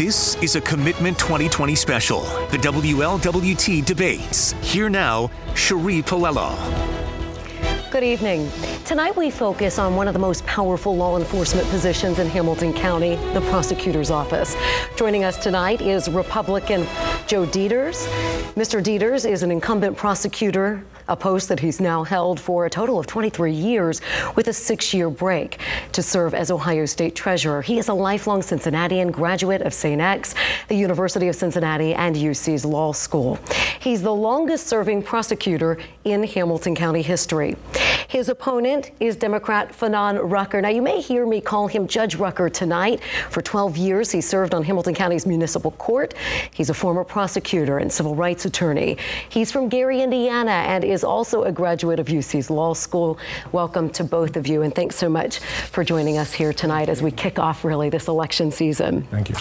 This is a Commitment 2020 special, the WLWT debates. Here now, Sheree Paolello. Good evening. Tonight we focus on one of the most powerful law enforcement positions in Hamilton County, the prosecutor's office. Joining us tonight is Republican Joe Deters. Mr. Deters is an incumbent prosecutor, a post that he's now held for a total of 23 years with a six year break to serve as Ohio State Treasurer. He is a lifelong Cincinnatian graduate of St. X, the University of Cincinnati, and UC's Law School. He's the longest serving prosecutor in Hamilton County history. His opponent is Democrat Fanon Rucker. Now, you may hear me call him Judge Rucker tonight. For 12 years, he served on Hamilton County's municipal court. He's a former prosecutor and civil rights attorney. He's from Gary, Indiana, and is also a graduate of UC's Law School. Welcome to both of you, and thanks so much for joining us here tonight as we kick off really this election season. Thank you.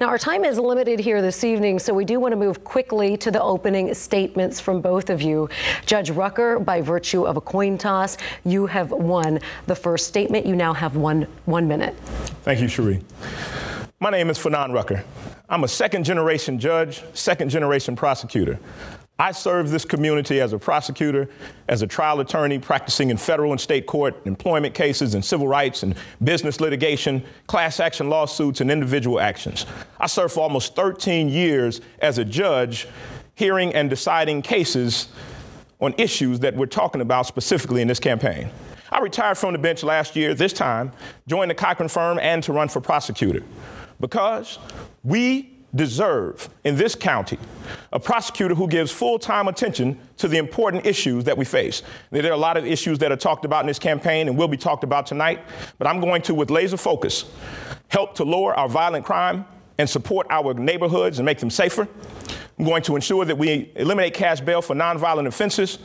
Now, our time is limited here this evening, so we do want to move quickly to the opening statements from both of you. Judge Rucker, by virtue of a coin toss, you have won the first statement. You now have one, one minute. Thank you, Sheree. My name is Fanon Rucker. I'm a second generation judge, second generation prosecutor. I serve this community as a prosecutor, as a trial attorney, practicing in federal and state court, employment cases, and civil rights and business litigation, class action lawsuits, and individual actions. I served for almost 13 years as a judge, hearing and deciding cases on issues that we're talking about specifically in this campaign. I retired from the bench last year, this time, joined the Cochran firm and to run for prosecutor because we deserve in this county a prosecutor who gives full time attention to the important issues that we face. There are a lot of issues that are talked about in this campaign and will be talked about tonight, but I'm going to, with laser focus, help to lower our violent crime and support our neighborhoods and make them safer. I'm going to ensure that we eliminate cash bail for nonviolent offenses.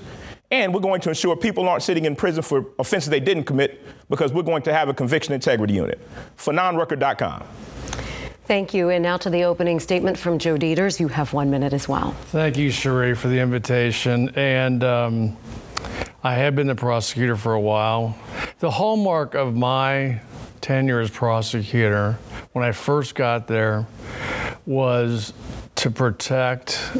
And we're going to ensure people aren't sitting in prison for offenses they didn't commit because we're going to have a conviction integrity unit. FanonRucker.com. Thank you. And now to the opening statement from Joe Deters. You have one minute as well. Thank you, Sheree, for the invitation. And um, I have been the prosecutor for a while. The hallmark of my tenure as prosecutor, when I first got there, was to protect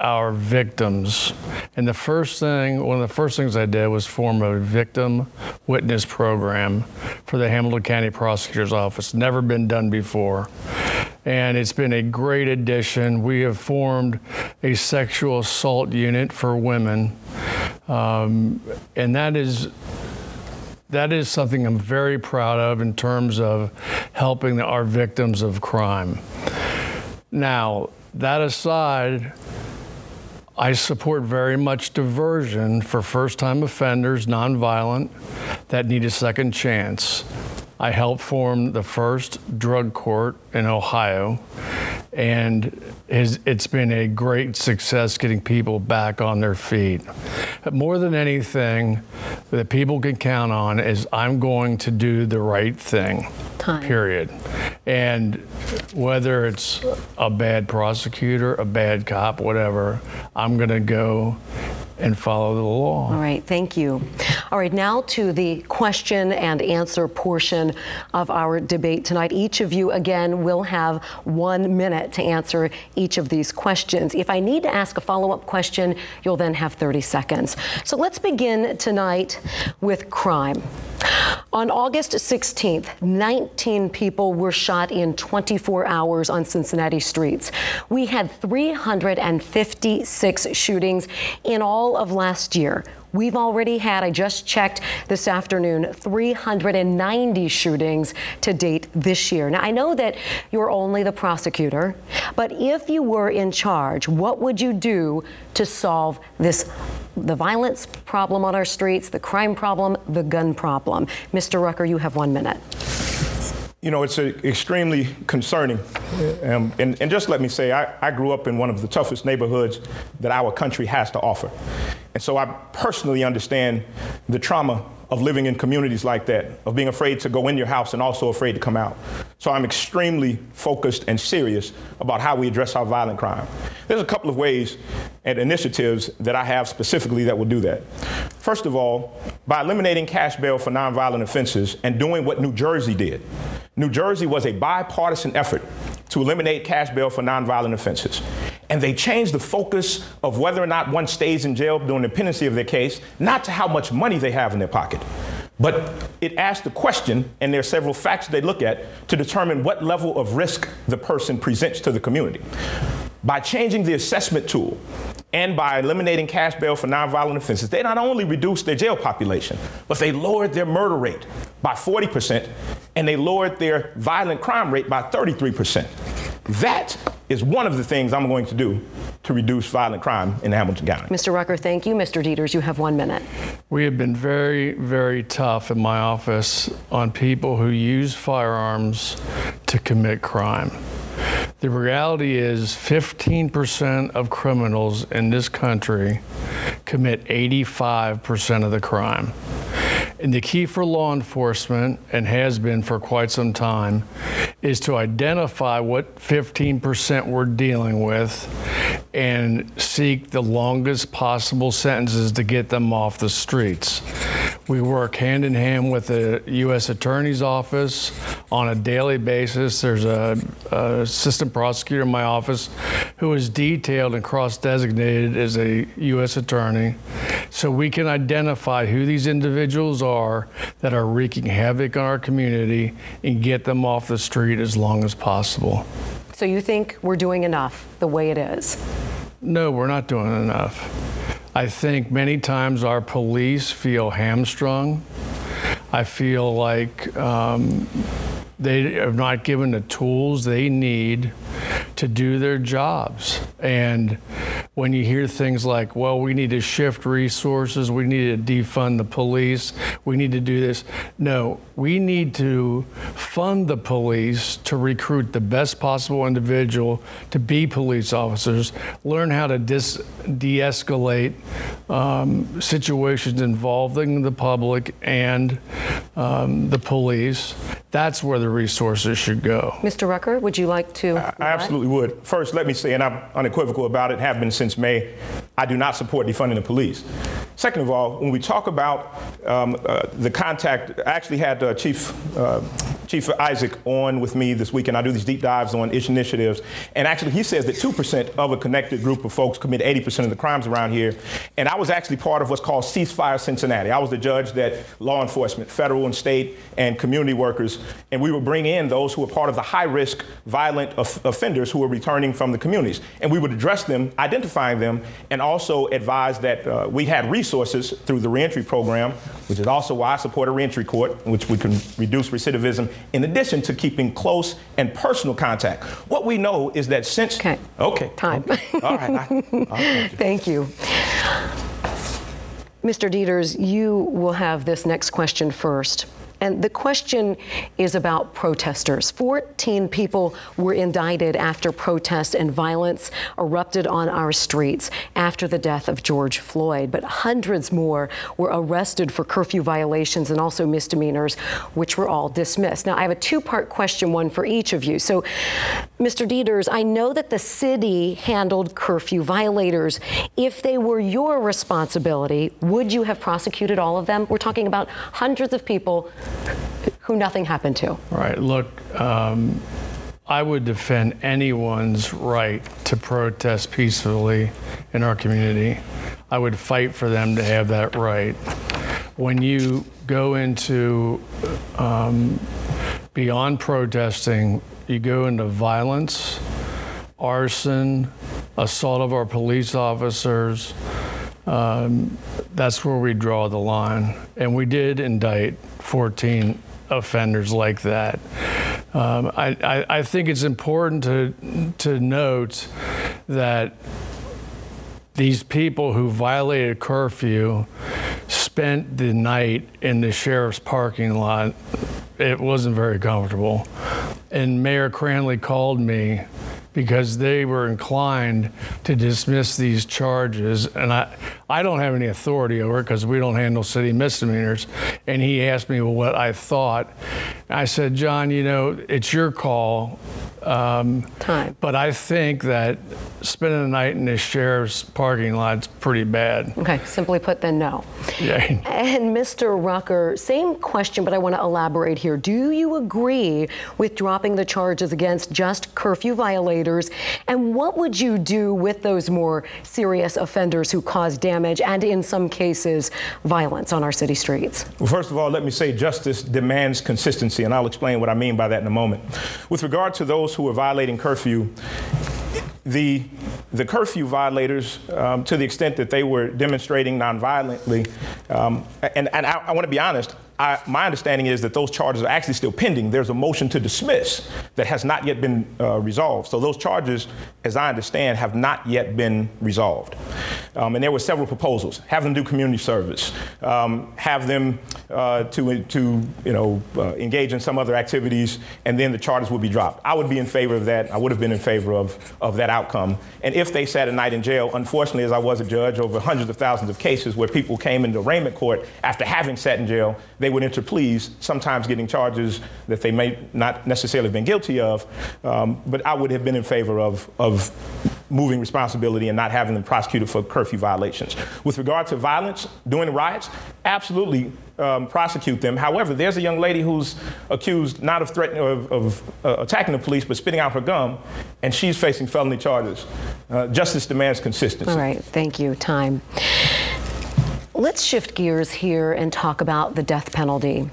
our victims. And the first thing, one of the first things I did was form a victim witness program for the Hamilton County Prosecutor's Office. Never been done before. And it's been a great addition. We have formed a sexual assault unit for women. Um, and that is that is something I'm very proud of in terms of helping our victims of crime. Now, that aside, I support very much diversion for first time offenders, nonviolent, that need a second chance. I helped form the first drug court in Ohio, and it's been a great success getting people back on their feet. But more than anything that people can count on is I'm going to do the right thing. Time. Period. And whether it's a bad prosecutor, a bad cop, whatever, I'm going to go and follow the law. All right, thank you. All right, now to the question and answer portion of our debate tonight. Each of you, again, will have one minute to answer each of these questions. If I need to ask a follow up question, you'll then have 30 seconds. So let's begin tonight with crime. On August 16th, 19 people were shot in 24 hours on Cincinnati streets. We had 356 shootings in all of last year. We've already had, I just checked this afternoon, 390 shootings to date this year. Now, I know that you're only the prosecutor, but if you were in charge, what would you do to solve this the violence problem on our streets, the crime problem, the gun problem? Mr. Rucker, you have one minute. You know, it's extremely concerning. Um, and, and, just let me say, I, I grew up in one of the toughest neighborhoods that our country has to offer. And so I personally understand the trauma of living in communities like that, of being afraid to go in your house and also afraid to come out. So I'm extremely focused and serious about how we address our violent crime. There's a couple of ways and initiatives that I have specifically that will do that. First of all, by eliminating cash bail for nonviolent offenses and doing what New Jersey did. New Jersey was a bipartisan effort to eliminate cash bail for nonviolent offenses. And they changed the focus of whether or not one stays in jail during the pendency of their case, not to how much money they have in their pocket. But it asked the question, and there are several facts they look at to determine what level of risk the person presents to the community. By changing the assessment tool and by eliminating cash bail for nonviolent offenses, they not only reduced their jail population, but they lowered their murder rate by 40% and they lowered their violent crime rate by 33%. That is one of the things I'm going to do to reduce violent crime in Hamilton County. Mr. Rucker, thank you. Mr. Deters, you have one minute. We have been very, very tough in my office on people who use firearms to commit crime. The reality is 15% of criminals in this country commit 85% of the crime. And the key for law enforcement, and has been for quite some time, is to identify what 15% we're dealing with and seek the longest possible sentences to get them off the streets. We work hand in hand with the U.S. Attorney's Office on a daily basis. There's a, a assistant prosecutor in my office who is detailed and cross designated as a U.S. attorney so we can identify who these individuals are that are wreaking havoc on our community and get them off the street as long as possible. So you think we're doing enough the way it is? No, we're not doing enough. I think many times our police feel hamstrung. I feel like um, they are not given the tools they need to do their jobs. And when you hear things like, well, we need to shift resources, we need to defund the police, we need to do this. No, we need to fund the police to recruit the best possible individual to be police officers, learn how to dis- de escalate um, situations involving the public and um, the police. That's where the resources should go. Mr. Rucker, would you like to? I absolutely would. First, let me say, and I'm unequivocal about it, have been since May, I do not support defunding the police. Second of all, when we talk about um, uh, the contact, I actually had uh, Chief uh, Chief Isaac on with me this week, and I do these deep dives on ish initiatives. And actually, he says that 2% of a connected group of folks commit 80% of the crimes around here. And I was actually part of what's called Ceasefire Cincinnati. I was the judge that law enforcement, federal and state, and community workers, and we would bring in those who were part of the high risk, violent of- offenders who were returning from the communities. And we would address them, identifying them, and also advise that uh, we had resources through the reentry program, which is also why I support a reentry court, which we can reduce recidivism in addition to keeping close and personal contact. What we know is that since. Okay. Okay. Time. Okay. All right. I, Thank you. Mr. Deters, you will have this next question first. And the question is about protesters. 14 people were indicted after protests and violence erupted on our streets after the death of George Floyd, but hundreds more were arrested for curfew violations and also misdemeanors, which were all dismissed. Now, I have a two part question, one for each of you. So, Mr. Deters, I know that the city handled curfew violators. If they were your responsibility, would you have prosecuted all of them? We're talking about hundreds of people who nothing happened to. Right. Look, um, I would defend anyone's right to protest peacefully in our community. I would fight for them to have that right. When you go into um, beyond protesting, you go into violence, arson, assault of our police officers. Um, that's where we draw the line. And we did indict 14 offenders like that. Um, I, I, I think it's important to, to note that these people who violated curfew spent the night in the sheriff's parking lot. It wasn't very comfortable. And Mayor Cranley called me because they were inclined to dismiss these charges. And I, I don't have any authority over it because we don't handle city misdemeanors. And he asked me what I thought. I said, John, you know, it's your call. Um, Time. But I think that spending the night in the sheriff's parking lot's pretty bad. Okay, simply put, then no. Yeah. And Mr. Rucker, same question, but I want to elaborate here. Do you agree with dropping the charges against just curfew violators? And what would you do with those more serious offenders who cause damage and, in some cases, violence on our city streets? Well, first of all, let me say justice demands consistency, and I'll explain what I mean by that in a moment. With regard to those who are violating curfew, the, the curfew violators, um, to the extent that they were demonstrating nonviolently, um, and, and I, I want to be honest, I, my understanding is that those charges are actually still pending. There's a motion to dismiss that has not yet been uh, resolved. So those charges, as I understand, have not yet been resolved. Um, and there were several proposals: have them do community service, um, have them uh, to to you know uh, engage in some other activities, and then the charges would be dropped. I would be in favor of that. I would have been in favor of of that outcome. And if they sat a night in jail, unfortunately, as I was a judge over hundreds of thousands of cases where people came into arraignment court after having sat in jail, they would enter pleas, sometimes getting charges that they may not necessarily have been guilty of. Um, but I would have been in favor of, of moving responsibility and not having them prosecuted for curfew violations. With regard to violence during riots, absolutely um, prosecute them. However, there's a young lady who's accused not of threatening of, of uh, attacking the police, but spitting out her gum, and she's facing felony charges. Uh, justice demands consistency. All right, thank you. Time. Let's shift gears here and talk about the death penalty.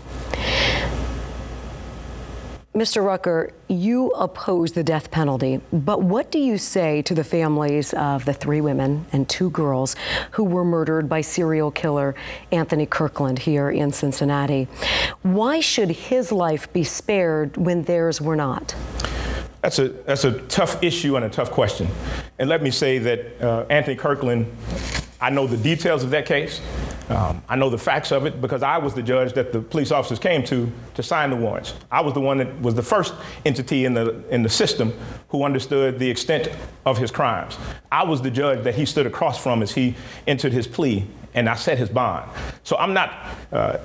Mr. Rucker, you oppose the death penalty, but what do you say to the families of the three women and two girls who were murdered by serial killer Anthony Kirkland here in Cincinnati? Why should his life be spared when theirs were not? That's a, that's a tough issue and a tough question. And let me say that uh, Anthony Kirkland I know the details of that case. Um, I know the facts of it because I was the judge that the police officers came to to sign the warrants. I was the one that was the first entity in the in the system who understood the extent of his crimes. I was the judge that he stood across from as he entered his plea, and I set his bond. So I'm not uh,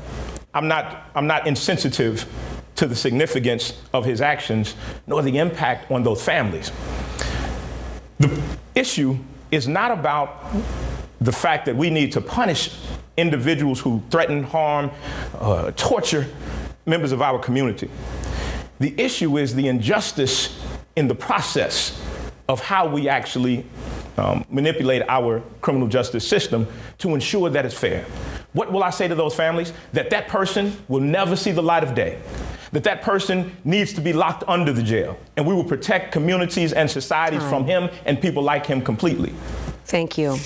I'm not I'm not insensitive to the significance of his actions nor the impact on those families. The issue is not about the fact that we need to punish individuals who threaten, harm, uh, torture members of our community. The issue is the injustice in the process of how we actually um, manipulate our criminal justice system to ensure that it's fair. What will I say to those families? That that person will never see the light of day. That that person needs to be locked under the jail. And we will protect communities and societies from him and people like him completely. Thank you.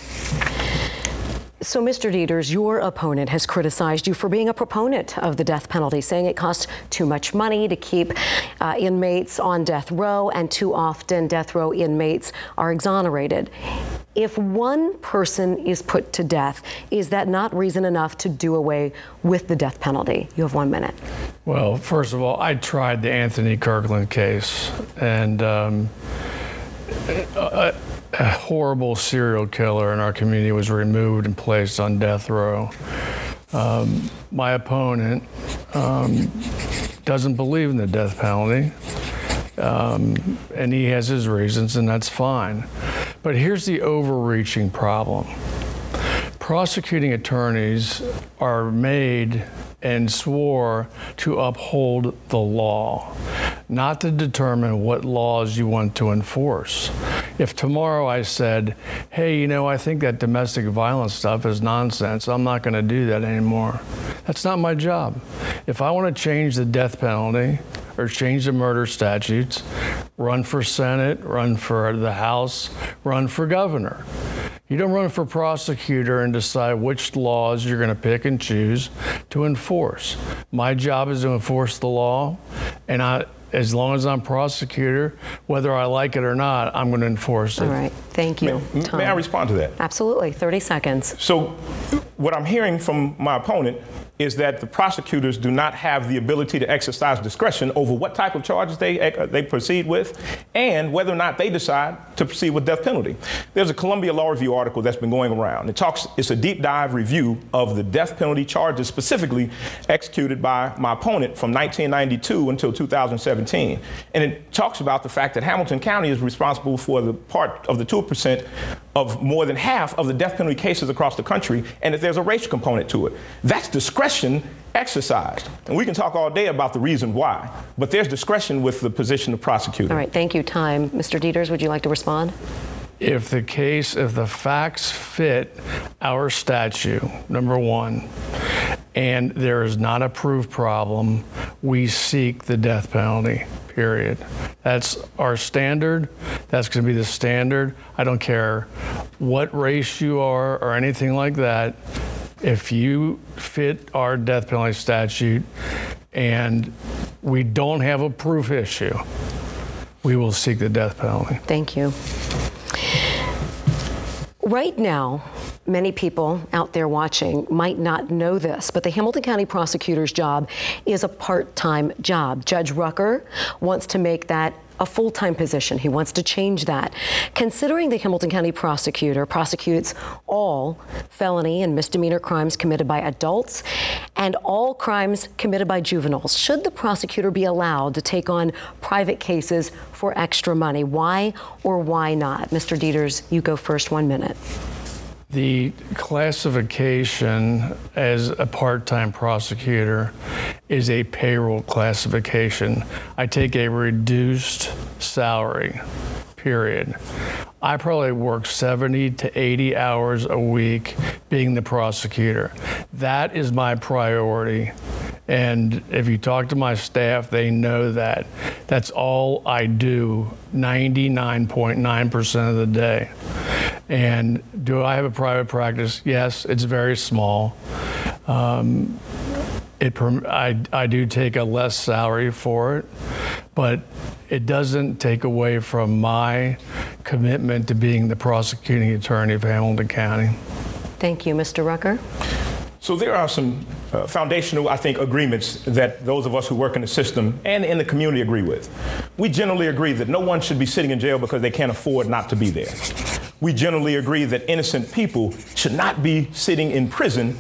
So, Mr. Deters, your opponent has criticized you for being a proponent of the death penalty, saying it costs too much money to keep uh, inmates on death row, and too often death row inmates are exonerated. If one person is put to death, is that not reason enough to do away with the death penalty? You have one minute. Well, first of all, I tried the Anthony Kirkland case, and um, uh, a horrible serial killer in our community was removed and placed on death row. Um, my opponent um, doesn't believe in the death penalty, um, and he has his reasons, and that's fine. But here's the overreaching problem prosecuting attorneys are made and swore to uphold the law, not to determine what laws you want to enforce. If tomorrow I said, hey, you know, I think that domestic violence stuff is nonsense, I'm not going to do that anymore. That's not my job. If I want to change the death penalty, or change the murder statutes, run for Senate, run for the House, run for governor. You don't run for prosecutor and decide which laws you're going to pick and choose to enforce. My job is to enforce the law, and I, as long as I'm prosecutor, whether I like it or not, I'm going to enforce it. All right. Thank you. May, may I respond to that? Absolutely. 30 seconds. So, what I'm hearing from my opponent is that the prosecutors do not have the ability to exercise discretion over what type of charges they, uh, they proceed with and whether or not they decide to proceed with death penalty. There's a Columbia Law Review article that's been going around. It talks, it's a deep dive review of the death penalty charges specifically executed by my opponent from 1992 until 2017. And it talks about the fact that Hamilton County is responsible for the part of the 2% of more than half of the death penalty cases across the country, and that there's a racial component to it. That's discretion exercised. And we can talk all day about the reason why, but there's discretion with the position of prosecutor. All right, thank you. Time. Mr. Deters, would you like to respond? If the case, if the facts fit our statute, number one, and there is not a proof problem, we seek the death penalty, period. That's our standard. That's going to be the standard. I don't care what race you are or anything like that. If you fit our death penalty statute and we don't have a proof issue, we will seek the death penalty. Thank you. Right now, many people out there watching might not know this, but the Hamilton County prosecutor's job is a part time job. Judge Rucker wants to make that a full time position. He wants to change that. Considering the Hamilton County prosecutor prosecutes all felony and misdemeanor crimes committed by adults and all crimes committed by juveniles, should the prosecutor be allowed to take on private cases for extra money? Why or why not? Mr. Deters, you go first, one minute. The classification as a part time prosecutor is a payroll classification. I take a reduced salary, period. I probably work 70 to 80 hours a week being the prosecutor. That is my priority. And if you talk to my staff, they know that. That's all I do 99.9% of the day. And do I have a private practice? Yes, it's very small. Um, it, I, I do take a less salary for it, but it doesn't take away from my commitment to being the prosecuting attorney of Hamilton County. Thank you, Mr. Rucker. So there are some uh, foundational, I think, agreements that those of us who work in the system and in the community agree with. We generally agree that no one should be sitting in jail because they can't afford not to be there. We generally agree that innocent people should not be sitting in prison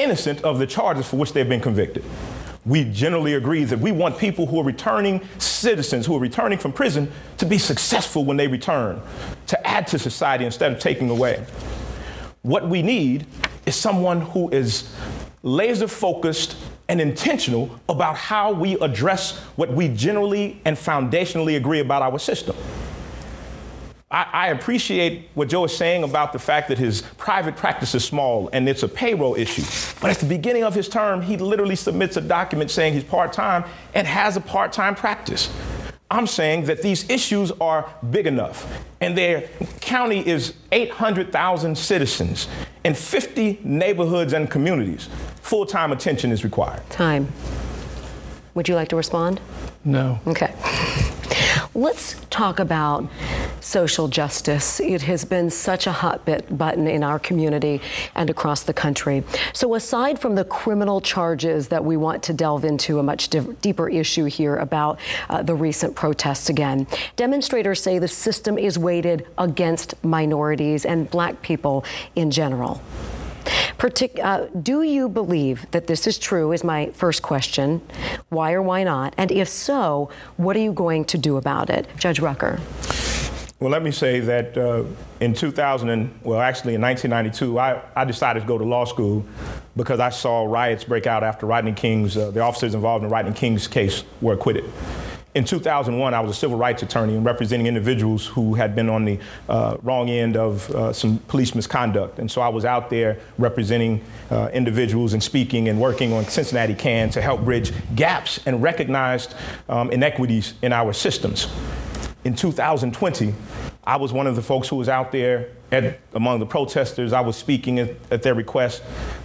innocent of the charges for which they've been convicted. We generally agree that we want people who are returning citizens, who are returning from prison, to be successful when they return, to add to society instead of taking away. What we need is someone who is laser focused and intentional about how we address what we generally and foundationally agree about our system. I, I, appreciate what Joe is saying about the fact that his private practice is small and it's a payroll issue. But at the beginning of his term, he literally submits a document saying he's part time and has a part time practice. I'm saying that these issues are big enough, and their county is 800,000 citizens in 50 neighborhoods and communities. Full time attention is required. Time. Would you like to respond? No. Okay. Let's talk about social justice. It has been such a hot button in our community and across the country. So, aside from the criminal charges that we want to delve into, a much deeper issue here about uh, the recent protests again, demonstrators say the system is weighted against minorities and black people in general. Partic- uh, do you believe that this is true? Is my first question. Why or why not? And if so, what are you going to do about it? Judge Rucker. Well, let me say that uh, in 2000, and, well, actually in 1992, I, I decided to go to law school because I saw riots break out after Rodney King's, uh, the officers involved in Rodney King's case were acquitted. In 2001, I was a civil rights attorney and representing individuals who had been on the uh, wrong end of uh, some police misconduct. And so I was out there representing uh, individuals and speaking and working on Cincinnati CAN to help bridge gaps and recognized um, inequities in our systems in 2020, I was one of the folks who was out there at, among the protesters. I was speaking at, at their request.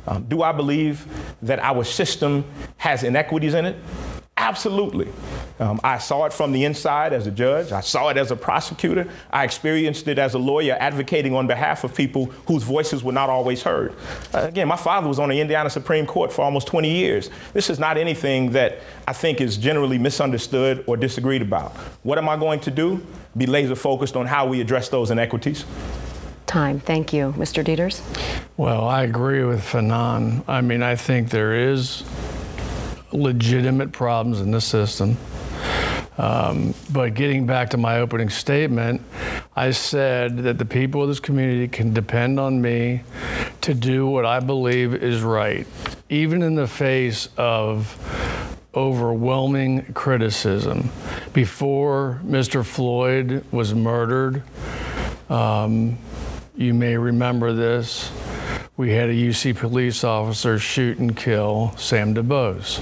Um, do I believe that our system has inequities in it? Absolutely. Um, I saw it from the inside as a judge. I saw it as a prosecutor. I experienced it as a lawyer advocating on behalf of people whose voices were not always heard. Uh, again, my father was on the Indiana Supreme Court for almost 20 years. This is not anything that I think is generally misunderstood or disagreed about. What am I going to do? Be laser focused on how we address those inequities. Time. Thank you. Mr. Deters? Well, I agree with Fanon. I mean, I think there is legitimate problems in the system. Um, but getting back to my opening statement, I said that the people of this community can depend on me to do what I believe is right, even in the face of overwhelming criticism. Before Mr. Floyd was murdered, um, you may remember this. We had a UC police officer shoot and kill Sam DuBose.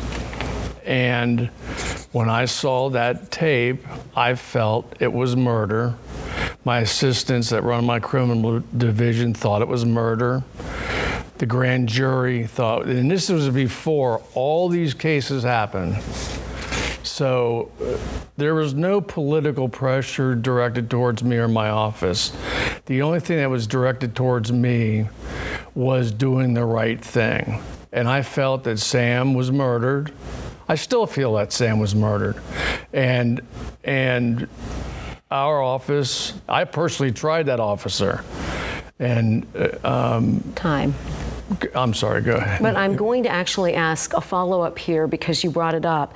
And when I saw that tape, I felt it was murder. My assistants that run my criminal division thought it was murder. The grand jury thought, and this was before all these cases happened. So there was no political pressure directed towards me or my office. The only thing that was directed towards me was doing the right thing. And I felt that Sam was murdered. I still feel that Sam was murdered. And and our office, I personally tried that officer. And uh, um, time. I'm sorry, go ahead. But I'm going to actually ask a follow up here because you brought it up.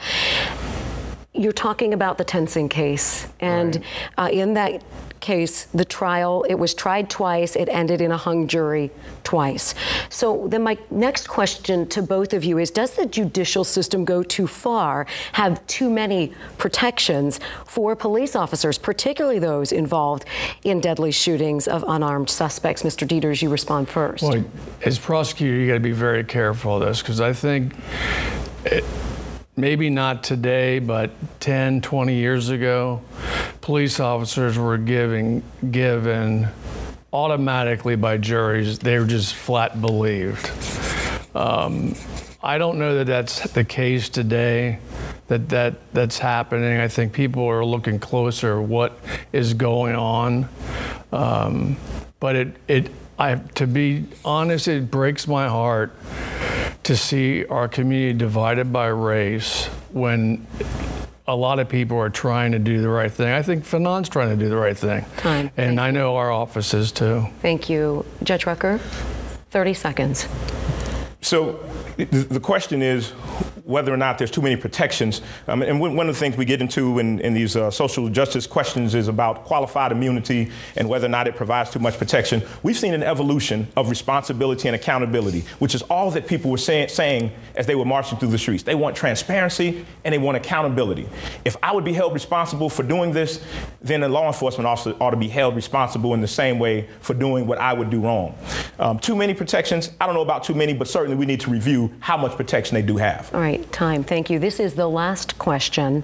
You're talking about the Tensing case, and right. uh, in that case, the trial, it was tried twice, it ended in a hung jury twice. So then my next question to both of you is Does the judicial system go too far, have too many protections for police officers, particularly those involved in deadly shootings of unarmed suspects? Mr. Deters, you respond first. Well, as prosecutor, you got to be very careful of this because I think. It, maybe not today, but 10, 20 years ago, police officers were giving given automatically by juries. They were just flat believed. Um, I don't know that that's the case today. That, that that's happening. I think people are looking closer what is going on. Um, but it, it I, to be honest, it breaks my heart to see our community divided by race when a lot of people are trying to do the right thing. I think Fanon's trying to do the right thing. Time. And Thank I know our office is too. Thank you. Judge Rucker, 30 seconds. So the question is whether or not there's too many protections. Um, and one of the things we get into in, in these uh, social justice questions is about qualified immunity and whether or not it provides too much protection. We've seen an evolution of responsibility and accountability, which is all that people were say, saying as they were marching through the streets. They want transparency and they want accountability. If I would be held responsible for doing this, then a law enforcement officer ought to be held responsible in the same way for doing what I would do wrong. Um, too many protections, I don't know about too many, but certainly we need to review how much protection they do have. All right time. Thank you. This is the last question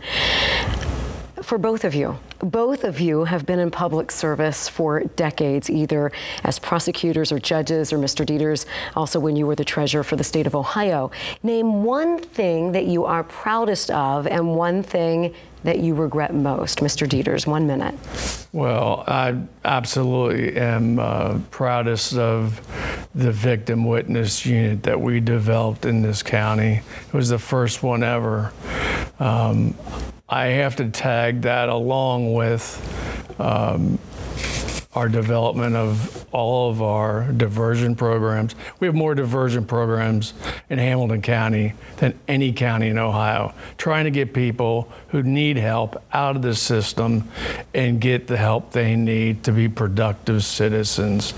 for both of you. Both of you have been in public service for decades, either as prosecutors or judges, or Mr. Deters, also when you were the treasurer for the state of Ohio. Name one thing that you are proudest of and one thing that you regret most? Mr. Deters, one minute. Well, I absolutely am uh, proudest of the victim witness unit that we developed in this county. It was the first one ever. Um, I have to tag that along with um, our development of all of our diversion programs. We have more diversion programs in Hamilton County than any county in Ohio, trying to get people who need help out of the system and get the help they need to be productive citizens.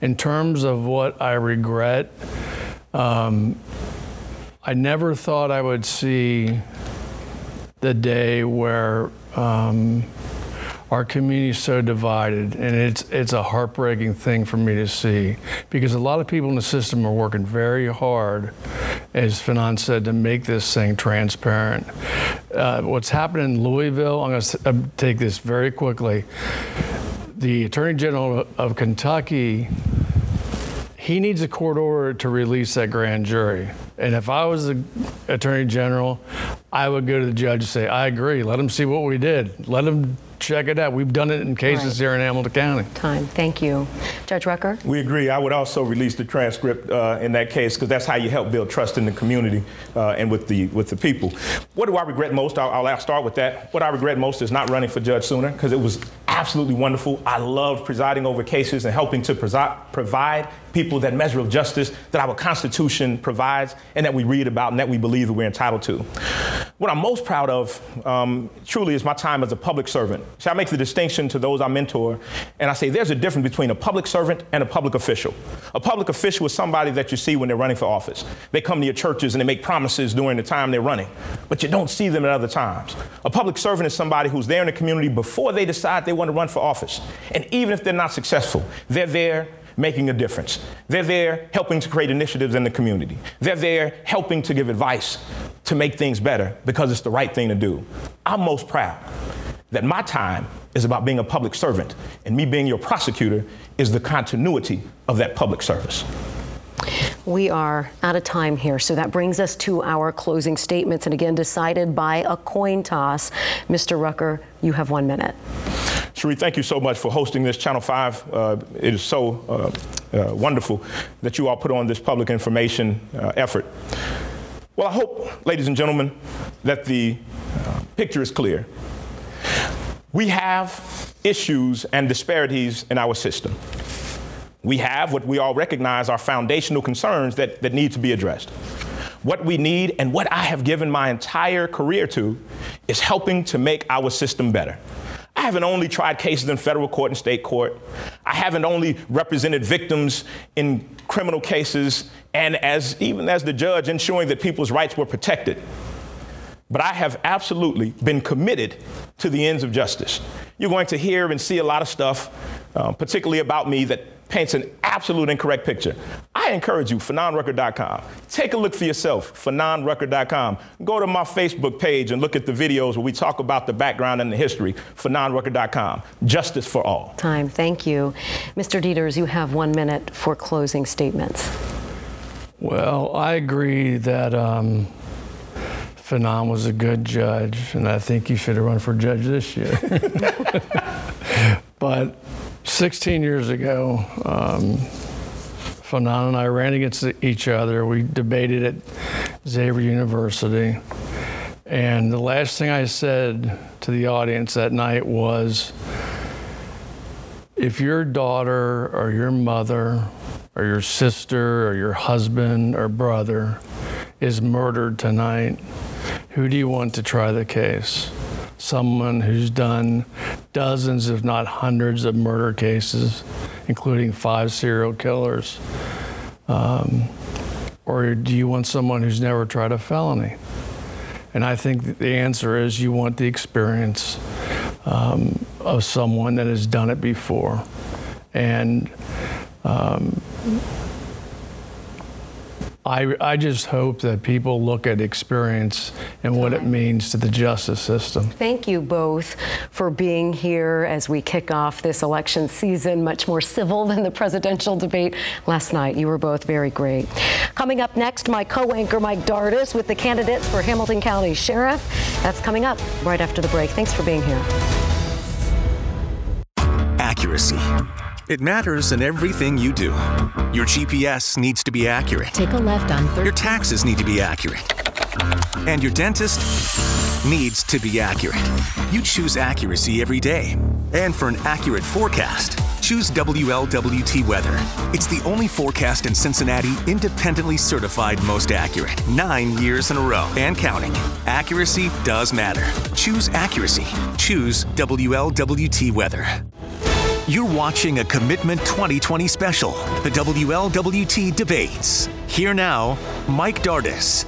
In terms of what I regret, um, I never thought I would see the day where um, our community is so divided, and it's it's a heartbreaking thing for me to see because a lot of people in the system are working very hard, as Fanon said, to make this thing transparent. Uh, what's happening in Louisville? I'm going to uh, take this very quickly. The Attorney General of Kentucky he needs a court order to release that grand jury. And if I was the attorney general, I would go to the judge and say, I agree. Let him see what we did. Let him check it out. We've done it in cases right. here in Hamilton County. Time. Thank you. Judge Rucker? We agree. I would also release the transcript uh, in that case because that's how you help build trust in the community uh, and with the with the people. What do I regret most? I'll, I'll start with that. What I regret most is not running for judge sooner because it was absolutely wonderful. I loved presiding over cases and helping to presi- provide people that measure of justice that our Constitution provides and that we read about and that we believe that we're entitled to. What I'm most proud of, um, truly, is my time as a public servant. So I make the distinction to those I mentor, and I say there's a difference between a public servant and a public official. A public official is somebody that you see when they're running for office. They come to your churches and they make promises during the time they're running, but you don't see them at other times. A public servant is somebody who's there in the community before they decide they want to run for office. And even if they're not successful, they're there making a difference. They're there helping to create initiatives in the community. They're there helping to give advice to make things better because it's the right thing to do. I'm most proud that my time is about being a public servant, and me being your prosecutor is the continuity of that public service. We are out of time here, so that brings us to our closing statements, and again, decided by a coin toss. Mr. Rucker, you have one minute. Sheree, thank you so much for hosting this Channel 5. Uh, it is so uh, uh, wonderful that you all put on this public information uh, effort. Well, I hope, ladies and gentlemen, that the uh, picture is clear. We have issues and disparities in our system. We have what we all recognize are foundational concerns that, that need to be addressed. What we need and what I have given my entire career to is helping to make our system better. I haven't only tried cases in federal court and state court. I haven't only represented victims in criminal cases and as even as the judge ensuring that people's rights were protected. But I have absolutely been committed to the ends of justice. You're going to hear and see a lot of stuff, uh, particularly about me, that paints an absolute incorrect picture. I encourage you, fanonrucker.com. Take a look for yourself, fanonrucker.com. Go to my Facebook page and look at the videos where we talk about the background and the history, fanonrucker.com. Justice for all. Time, thank you. Mr. Deters, you have one minute for closing statements. Well, I agree that um, Fanon was a good judge, and I think he should have run for judge this year. but 16 years ago, um, Fanon and I ran against each other. We debated at Xavier University. And the last thing I said to the audience that night was if your daughter or your mother or your sister or your husband or brother is murdered tonight, who do you want to try the case? someone who's done dozens, if not hundreds, of murder cases, including five serial killers? Um, or do you want someone who's never tried a felony? And I think the answer is you want the experience um, of someone that has done it before. And um, I, I just hope that people look at experience and what it means to the justice system. Thank you both for being here as we kick off this election season, much more civil than the presidential debate last night. You were both very great. Coming up next, my co anchor Mike Dardis with the candidates for Hamilton County Sheriff. That's coming up right after the break. Thanks for being here. Accuracy it matters in everything you do. Your GPS needs to be accurate. Take a left on 13. Your taxes need to be accurate. And your dentist needs to be accurate. You choose accuracy every day. And for an accurate forecast, choose WLWT Weather. It's the only forecast in Cincinnati independently certified most accurate. Nine years in a row and counting. Accuracy does matter. Choose accuracy. Choose WLWT Weather. You're watching a Commitment 2020 special, the WLWT Debates. Here now, Mike Dardis.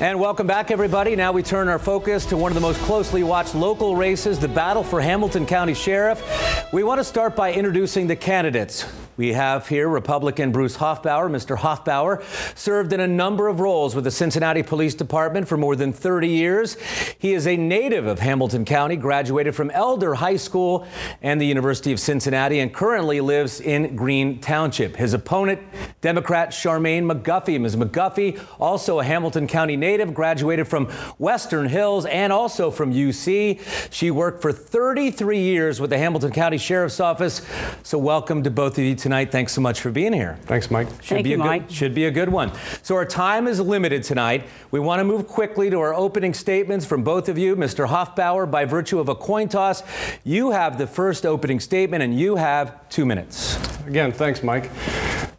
And welcome back, everybody. Now we turn our focus to one of the most closely watched local races, the battle for Hamilton County Sheriff. We want to start by introducing the candidates. We have here Republican Bruce Hoffbauer. Mr. Hoffbauer served in a number of roles with the Cincinnati Police Department for more than 30 years. He is a native of Hamilton County, graduated from Elder High School and the University of Cincinnati, and currently lives in Green Township. His opponent, Democrat Charmaine McGuffey. Ms. McGuffey, also a Hamilton County native, graduated from Western Hills and also from UC. She worked for 33 years with the Hamilton County Sheriff's Office. So welcome to both of you tonight. Thanks so much for being here. Thanks, Mike. Should Thank be you, a Mike. Good, should be a good one. So our time is limited tonight. We want to move quickly to our opening statements from both of you. Mr. Hoffbauer, by virtue of a coin toss, you have the first opening statement and you have two minutes. Again, thanks, Mike.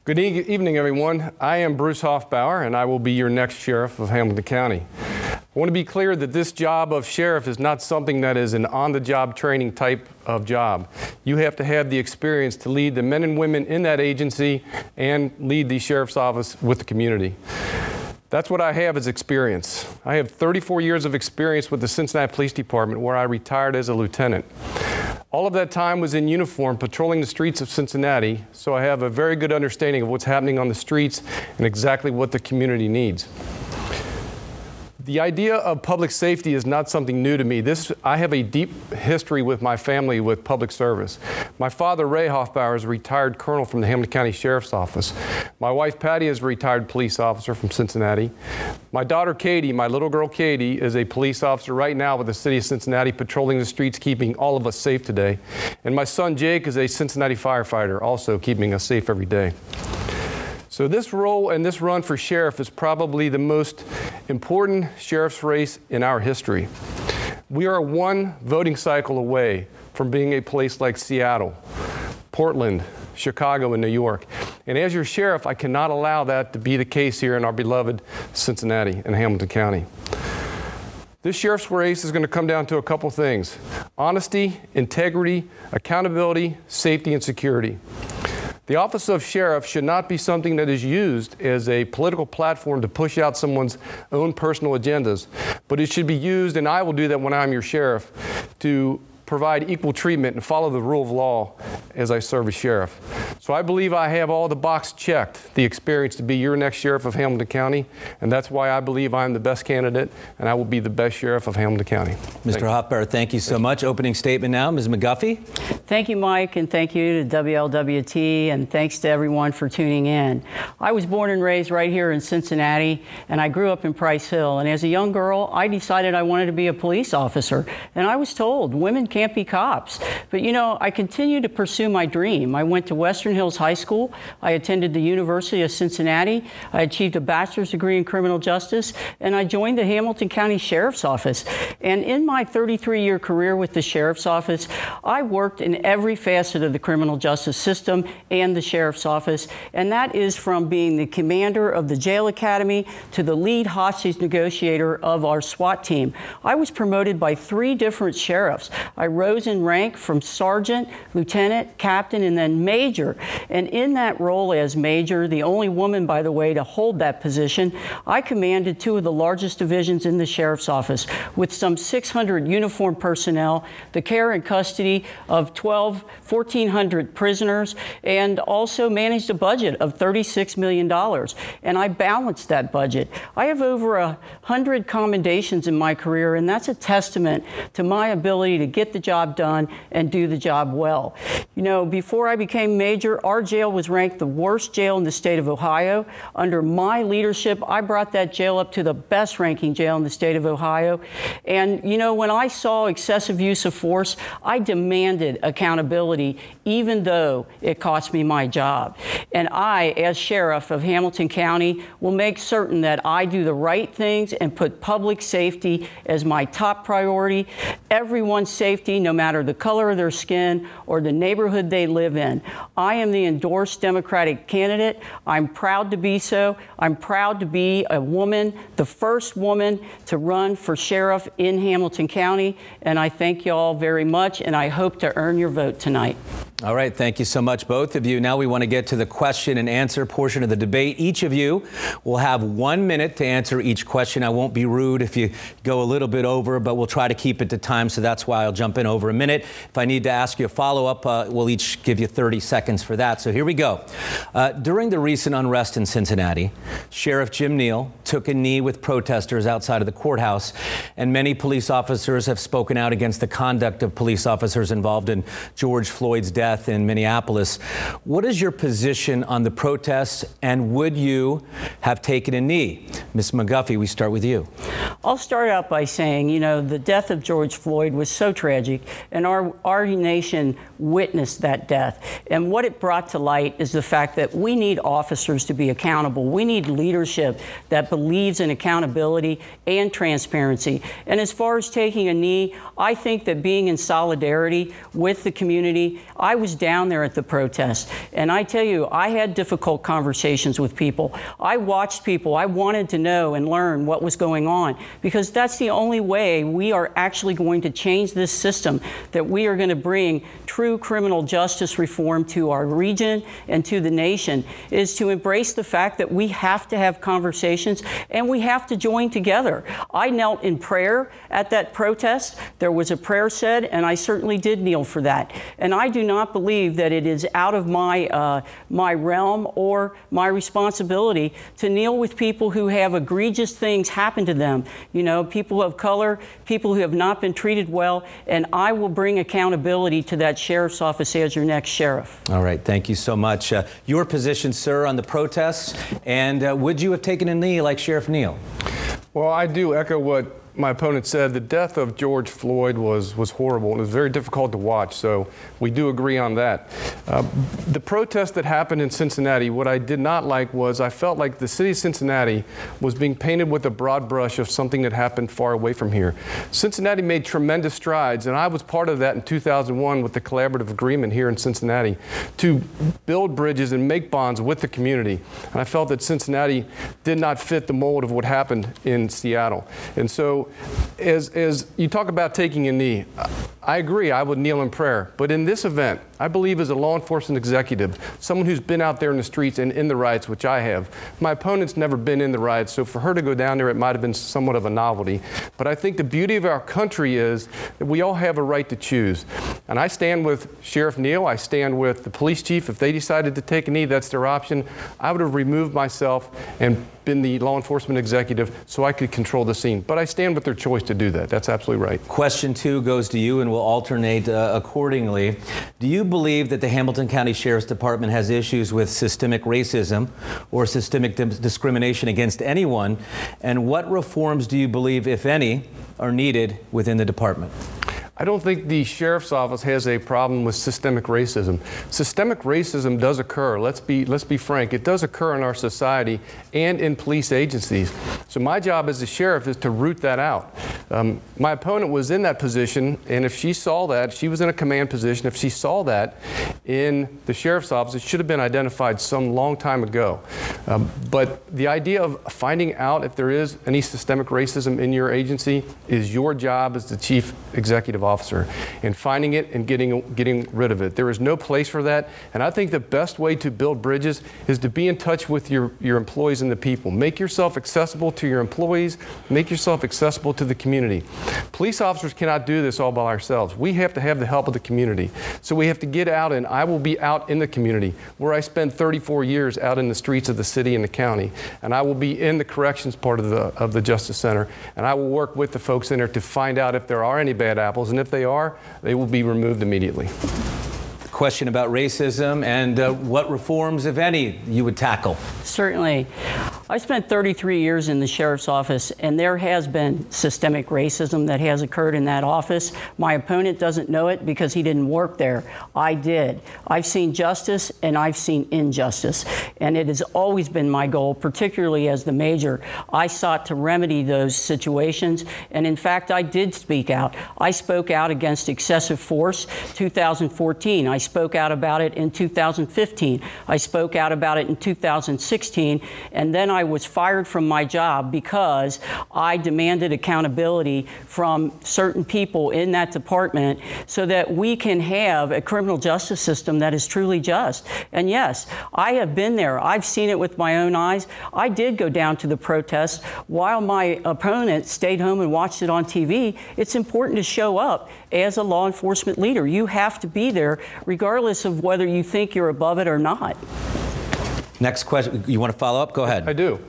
Good evening, everyone. I am Bruce Hoffbauer, and I will be your next sheriff of Hamilton County. I want to be clear that this job of sheriff is not something that is an on the job training type of job. You have to have the experience to lead the men and women in that agency and lead the sheriff's office with the community. That's what I have as experience. I have 34 years of experience with the Cincinnati Police Department, where I retired as a lieutenant. All of that time was in uniform patrolling the streets of Cincinnati, so I have a very good understanding of what's happening on the streets and exactly what the community needs. The idea of public safety is not something new to me. This, I have a deep history with my family with public service. My father, Ray Hoffbauer, is a retired colonel from the Hamilton County Sheriff's Office. My wife, Patty, is a retired police officer from Cincinnati. My daughter, Katie, my little girl, Katie, is a police officer right now with the city of Cincinnati, patrolling the streets, keeping all of us safe today. And my son, Jake, is a Cincinnati firefighter, also keeping us safe every day. So, this role and this run for sheriff is probably the most important sheriff's race in our history. We are one voting cycle away from being a place like Seattle, Portland, Chicago, and New York. And as your sheriff, I cannot allow that to be the case here in our beloved Cincinnati and Hamilton County. This sheriff's race is going to come down to a couple things honesty, integrity, accountability, safety, and security. The office of sheriff should not be something that is used as a political platform to push out someone's own personal agendas, but it should be used, and I will do that when I'm your sheriff, to provide equal treatment and follow the rule of law as I serve as sheriff. So I believe I have all the box checked, the experience to be your next sheriff of Hamilton County, and that's why I believe I'm the best candidate and I will be the best sheriff of Hamilton County. Mr. Hoffbauer, thank you so much. Opening statement now, Ms. McGuffey. Thank you, Mike, and thank you to WLWT, and thanks to everyone for tuning in. I was born and raised right here in Cincinnati, and I grew up in Price Hill. And as a young girl, I decided I wanted to be a police officer. And I was told women can't be cops. But you know, I continued to pursue my dream. I went to Western Hills High School, I attended the University of Cincinnati, I achieved a bachelor's degree in criminal justice, and I joined the Hamilton County Sheriff's Office. And in my 33 year career with the Sheriff's Office, I worked in every facet of the criminal justice system and the Sheriff's Office. And that is from being the commander of the jail academy to the lead hostage negotiator of our SWAT team. I was promoted by three different sheriffs. I rose in rank from sergeant, lieutenant, captain, and then major. And in that role as major, the only woman, by the way, to hold that position, I commanded two of the largest divisions in the sheriff's office with some 600 uniformed personnel, the care and custody of 12, 1,400 prisoners, and also managed a budget of $36 million. And I balanced that budget. I have over a hundred commendations in my career, and that's a testament to my ability to get the job done and do the job well. You know, before I became major, our jail was ranked the worst jail in the state of Ohio. Under my leadership, I brought that jail up to the best ranking jail in the state of Ohio. And, you know, when I saw excessive use of force, I demanded accountability, even though it cost me my job. And I, as sheriff of Hamilton County, will make certain that I do the right things and put public safety as my top priority. Everyone's safety, no matter the color of their skin or the neighborhood they live in. I am the endorsed Democratic candidate. I'm proud to be so. I'm proud to be a woman, the first woman to run for sheriff in Hamilton County. And I thank you all very much, and I hope to earn your vote tonight. All right, thank you so much, both of you. Now we want to get to the question and answer portion of the debate. Each of you will have one minute to answer each question. I won't be rude if you go a little bit over, but we'll try to keep it to time, so that's why I'll jump in over a minute. If I need to ask you a follow up, uh, we'll each give you 30 seconds for that. So here we go. Uh, during the recent unrest in Cincinnati, Sheriff Jim Neil took a knee with protesters outside of the courthouse, and many police officers have spoken out against the conduct of police officers involved in George Floyd's death death in Minneapolis. What is your position on the protests, and would you have taken a knee? Ms. McGuffey, we start with you. I'll start out by saying, you know, the death of George Floyd was so tragic, and our, our nation witnessed that death. And what it brought to light is the fact that we need officers to be accountable. We need leadership that believes in accountability and transparency. And as far as taking a knee, I think that being in solidarity with the community, I was down there at the protest, and I tell you, I had difficult conversations with people. I watched people. I wanted to know and learn what was going on because that's the only way we are actually going to change this system, that we are going to bring true criminal justice reform to our region and to the nation, is to embrace the fact that we have to have conversations and we have to join together. I knelt in prayer at that protest. There was a prayer said, and I certainly did kneel for that. And I do not believe that it is out of my, uh, my realm or my responsibility to kneel with people who have egregious things happen to them. You know, people of color, people who have not been treated well, and I will bring accountability to that sheriff's office as your next sheriff. All right, thank you so much. Uh, your position, sir, on the protests, and uh, would you have taken a knee like Sheriff Neil? Well, I do echo what my opponent said the death of George Floyd was, was horrible. It was very difficult to watch, so we do agree on that. Uh, the protest that happened in Cincinnati, what I did not like was I felt like the city of Cincinnati was being painted with a broad brush of something that happened far away from here. Cincinnati made tremendous strides, and I was part of that in 2001 with the collaborative agreement here in Cincinnati to build bridges and make bonds with the community. And I felt that Cincinnati did not fit the mold of what happened in Seattle. And so as, as you talk about taking a knee, I agree, I would kneel in prayer. But in this event, I believe as a law enforcement executive, someone who's been out there in the streets and in the riots, which I have, my opponent's never been in the riots, so for her to go down there, it might have been somewhat of a novelty. But I think the beauty of our country is that we all have a right to choose. And I stand with Sheriff Neil, I stand with the police chief. If they decided to take a knee, that's their option. I would have removed myself and been the law enforcement executive so I could control the scene. But I stand with their choice to do that. That's absolutely right. Question two goes to you, and we'll alternate uh, accordingly. Do you believe that the Hamilton County Sheriff's Department has issues with systemic racism or systemic discrimination against anyone? And what reforms do you believe, if any, are needed within the department? I don't think the sheriff's office has a problem with systemic racism. Systemic racism does occur. Let's be let's be frank. It does occur in our society and in police agencies. So my job as a sheriff is to root that out. Um, my opponent was in that position, and if she saw that, she was in a command position. If she saw that in the sheriff's office, it should have been identified some long time ago. Um, but the idea of finding out if there is any systemic racism in your agency is your job as the chief executive officer and finding it and getting, getting rid of it. There is no place for that. And I think the best way to build bridges is to be in touch with your, your employees and the people. Make yourself accessible to your employees, make yourself accessible to the community. Police officers cannot do this all by ourselves. We have to have the help of the community. So we have to get out, and I will be out in the community where I spent 34 years out in the streets of the city and the county. And I will be in the corrections part of the, of the Justice Center, and I will work with the folks in there to find out if there are any bad apples and if they are, they will be removed immediately question about racism and uh, what reforms, if any, you would tackle. Certainly. I spent 33 years in the sheriff's office, and there has been systemic racism that has occurred in that office. My opponent doesn't know it because he didn't work there. I did. I've seen justice and I've seen injustice. And it has always been my goal, particularly as the major. I sought to remedy those situations. And in fact, I did speak out. I spoke out against excessive force 2014. I spoke out about it in 2015. I spoke out about it in 2016. And then was fired from my job because I demanded accountability from certain people in that department so that we can have a criminal justice system that is truly just. And yes, I have been there. I've seen it with my own eyes. I did go down to the protest while my opponent stayed home and watched it on TV. It's important to show up as a law enforcement leader. You have to be there regardless of whether you think you're above it or not. Next question. You want to follow up? Go ahead. I do.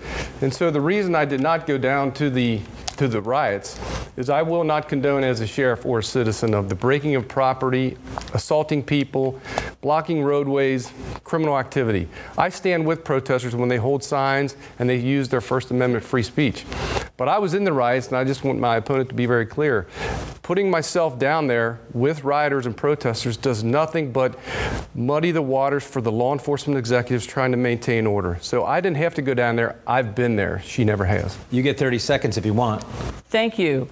And so the reason I did not go down to the to the riots is I will not condone as a sheriff or a citizen of the breaking of property, assaulting people, blocking roadways, criminal activity. I stand with protesters when they hold signs and they use their First Amendment free speech. But I was in the riots and I just want my opponent to be very clear. Putting myself down there with rioters and protesters does nothing but muddy the waters for the law enforcement executives trying to maintain order. So I didn't have to go down there. I've been there. She never has. You get 30 seconds if you want. Thank you.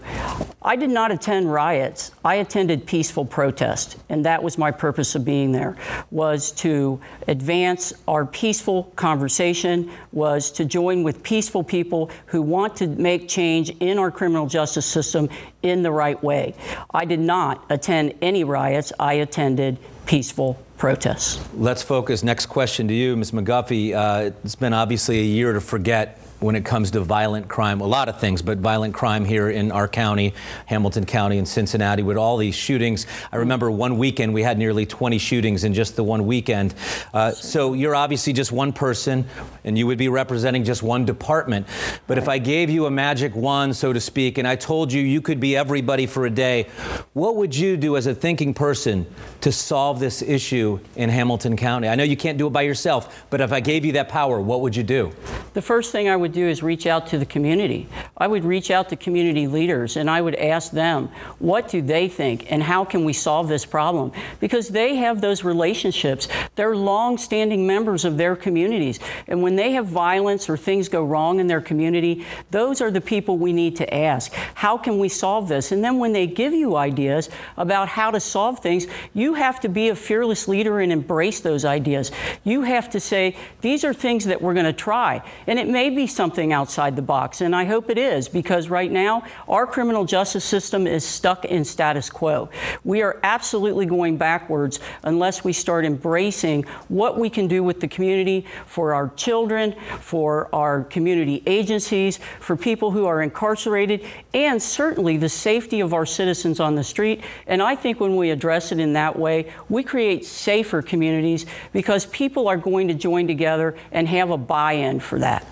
I did not attend riots. I attended peaceful protest, and that was my purpose of being there was to advance our peaceful conversation, was to join with peaceful people who want to make change in our criminal justice system in the right way. I did not attend any riots. I attended peaceful protests. Let's focus. Next question to you, Ms. McGuffey. Uh, it's been obviously a year to forget when it comes to violent crime, a lot of things, but violent crime here in our county, Hamilton County and Cincinnati, with all these shootings. I remember one weekend we had nearly 20 shootings in just the one weekend. Uh, so you're obviously just one person, and you would be representing just one department. But if I gave you a magic wand, so to speak, and I told you you could be everybody for a day, what would you do as a thinking person to solve this issue in Hamilton County? I know you can't do it by yourself, but if I gave you that power, what would you do? The first thing I would do is reach out to the community. I would reach out to community leaders and I would ask them, what do they think and how can we solve this problem? Because they have those relationships. They're long standing members of their communities. And when they have violence or things go wrong in their community, those are the people we need to ask. How can we solve this? And then when they give you ideas about how to solve things, you have to be a fearless leader and embrace those ideas. You have to say, these are things that we're going to try. And it may be something outside the box, and I hope it is, because right now our criminal justice system is stuck in status quo. We are absolutely going backwards unless we start embracing what we can do with the community for our children, for our community agencies, for people who are incarcerated, and certainly the safety of our citizens on the street. And I think when we address it in that way, we create safer communities because people are going to join together and have a buy in for that.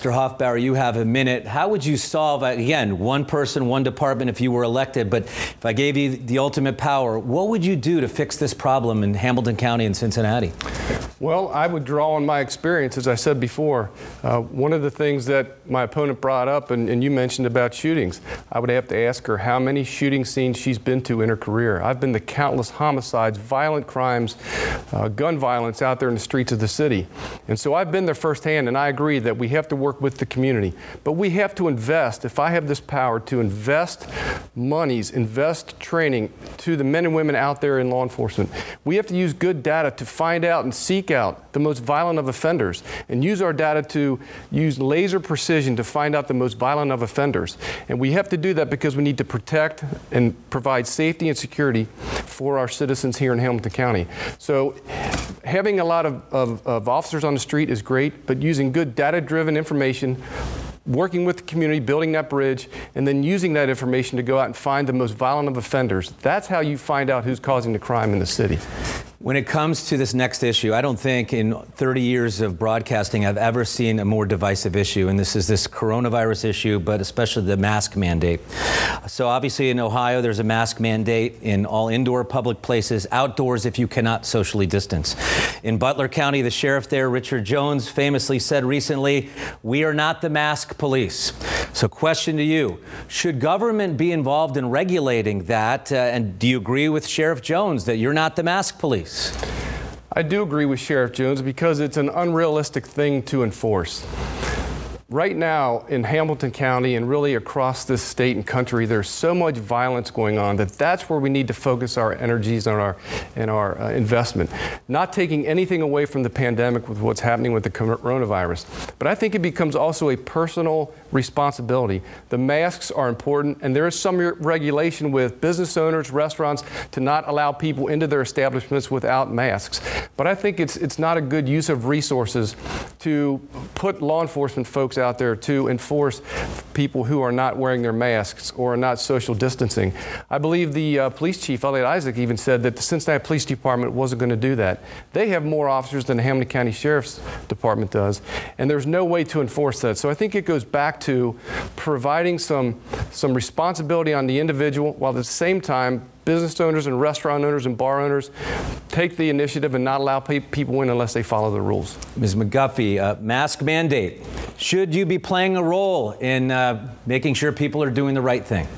Mr. Hoffbauer, you have a minute. How would you solve, again, one person, one department if you were elected, but if I gave you the ultimate power, what would you do to fix this problem in Hamilton County and Cincinnati? Well, I would draw on my experience, as I said before. Uh, one of the things that my opponent brought up, and, and, you mentioned about shootings, I would have to ask her how many shooting scenes she's been to in her career. I've been to countless homicides, violent crimes, uh, gun violence out there in the streets of the city. And so I've been there firsthand, and I agree that we have to work with the community. But we have to invest, if I have this power, to invest monies, invest training to the men and women out there in law enforcement. We have to use good data to find out and seek out the most violent of offenders and use our data to use laser precision to find out the most violent of offenders. And we have to do that because we need to protect and provide safety and security for our citizens here in Hamilton County. So having a lot of, of, of officers on the street is great, but using good data driven information working with the community, building that bridge, and then using that information to go out and find the most violent of offenders. That's how you find out who's causing the crime in the city. When it comes to this next issue, I don't think in 30 years of broadcasting I've ever seen a more divisive issue, and this is this coronavirus issue, but especially the mask mandate. So, obviously, in Ohio, there's a mask mandate in all indoor public places, outdoors if you cannot socially distance. In Butler County, the sheriff there, Richard Jones, famously said recently, We are not the mask police. So, question to you Should government be involved in regulating that? Uh, and do you agree with Sheriff Jones that you're not the mask police? I do agree with Sheriff Jones because it's an unrealistic thing to enforce. right now in Hamilton County and really across this state and country, there's so much violence going on that that's where we need to focus our energies and our and our uh, investment. Not taking anything away from the pandemic with what's happening with the coronavirus, but I think it becomes also a personal responsibility. The masks are important, and there is some regulation with business owners, restaurants, to not allow people into their establishments without masks. But I think it's it's not a good use of resources to put law enforcement folks out there to enforce people who are not wearing their masks or are not social distancing. I believe the uh, police chief, Eliot Isaac, even said that the Cincinnati Police Department wasn't going to do that. They have more officers than the Hamilton County Sheriff's Department does, and there's no way to enforce that. So I think it goes back to providing some, some responsibility on the individual while at the same time business owners and restaurant owners and bar owners take the initiative and not allow pe- people in unless they follow the rules. Ms. McGuffey, uh, mask mandate. Should you be playing a role in uh, making sure people are doing the right thing?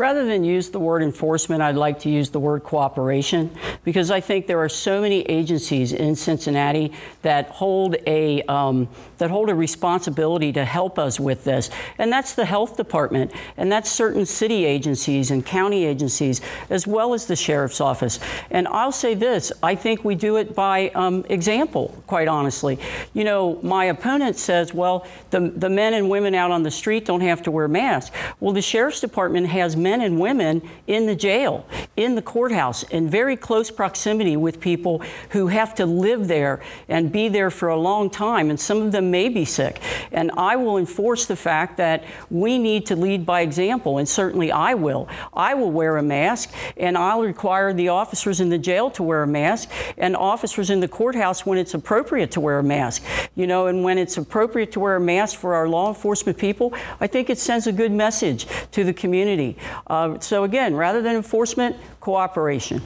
Rather than use the word enforcement, I'd like to use the word cooperation because I think there are so many agencies in Cincinnati that hold a um, that hold a responsibility to help us with this, and that's the health department, and that's certain city agencies and county agencies, as well as the sheriff's office. And I'll say this: I think we do it by um, example. Quite honestly, you know, my opponent says, well, the the men and women out on the street don't have to wear masks. Well, the sheriff's department has men and women in the jail, in the courthouse, in very close proximity with people who have to live there and be there for a long time, and some of them may be sick. And I will enforce the fact that we need to lead by example, and certainly I will. I will wear a mask, and I'll require the officers in the jail to wear a mask, and officers in the courthouse when it's appropriate to wear a mask. You know, and when it's appropriate to wear a mask for our law enforcement people, I think it sends a good message to the community. Uh, so again, rather than enforcement, cooperation.